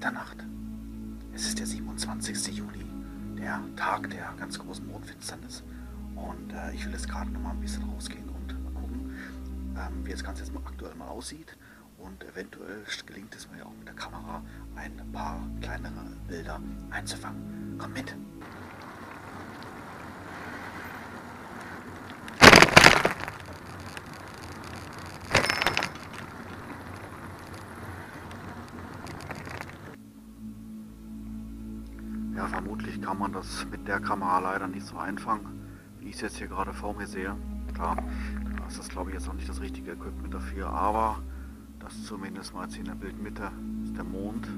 Mitternacht. Es ist der 27. Juli, der Tag der ganz großen Mondfinsternis. Und äh, ich will jetzt gerade noch mal ein bisschen rausgehen und mal gucken, ähm, wie das Ganze jetzt mal aktuell mal aussieht. Und eventuell gelingt es mir auch mit der Kamera ein paar kleinere Bilder einzufangen. Komm mit! Ja, vermutlich kann man das mit der Kamera leider nicht so einfangen, wie ich es jetzt hier gerade vor mir sehe. Klar, das ist glaube ich jetzt auch nicht das richtige Equipment dafür, aber das zumindest mal jetzt hier in der Bildmitte ist der Mond.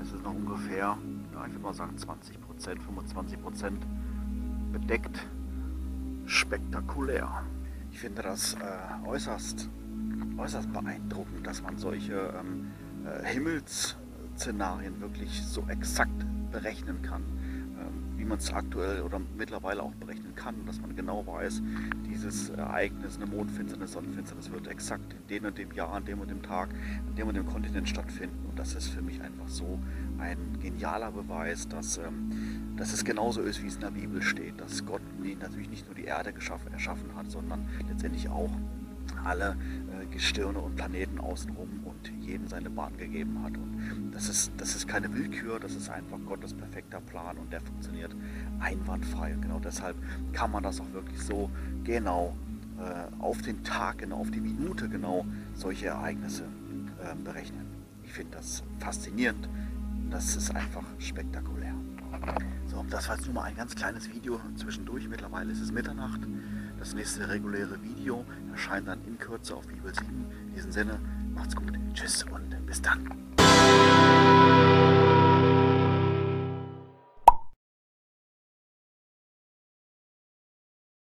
Es ist noch ungefähr, ja, ich würde mal sagen 20 Prozent, 25 Prozent bedeckt. Spektakulär. Ich finde das äh, äußerst, äußerst beeindruckend, dass man solche ähm, äh, Himmelsszenarien wirklich so exakt berechnen kann, ähm, wie man es aktuell oder mittlerweile auch berechnen kann, dass man genau weiß, dieses Ereignis, eine Mondfinsternis, Sonnenfinsternis wird exakt in dem und dem Jahr, an dem und dem Tag, an dem und dem Kontinent stattfinden. Und das ist für mich einfach so ein genialer Beweis, dass, ähm, dass es genauso ist, wie es in der Bibel steht, dass Gott natürlich nicht nur die Erde geschaffen, erschaffen hat, sondern letztendlich auch alle Gestirne und Planeten außenrum und jedem seine Bahn gegeben hat. Und das ist, das ist keine Willkür, das ist einfach Gottes perfekter Plan und der funktioniert einwandfrei. Und genau deshalb kann man das auch wirklich so genau äh, auf den Tag, genau auf die Minute genau solche Ereignisse äh, berechnen. Ich finde das faszinierend. Das ist einfach spektakulär. So, das war jetzt nur mal ein ganz kleines Video zwischendurch. Mittlerweile ist es Mitternacht. Das nächste reguläre Video erscheint dann in Kürze auf Bibel 7. In diesem Sinne, macht's gut, tschüss und bis dann.